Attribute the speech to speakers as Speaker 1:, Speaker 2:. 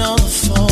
Speaker 1: on the phone.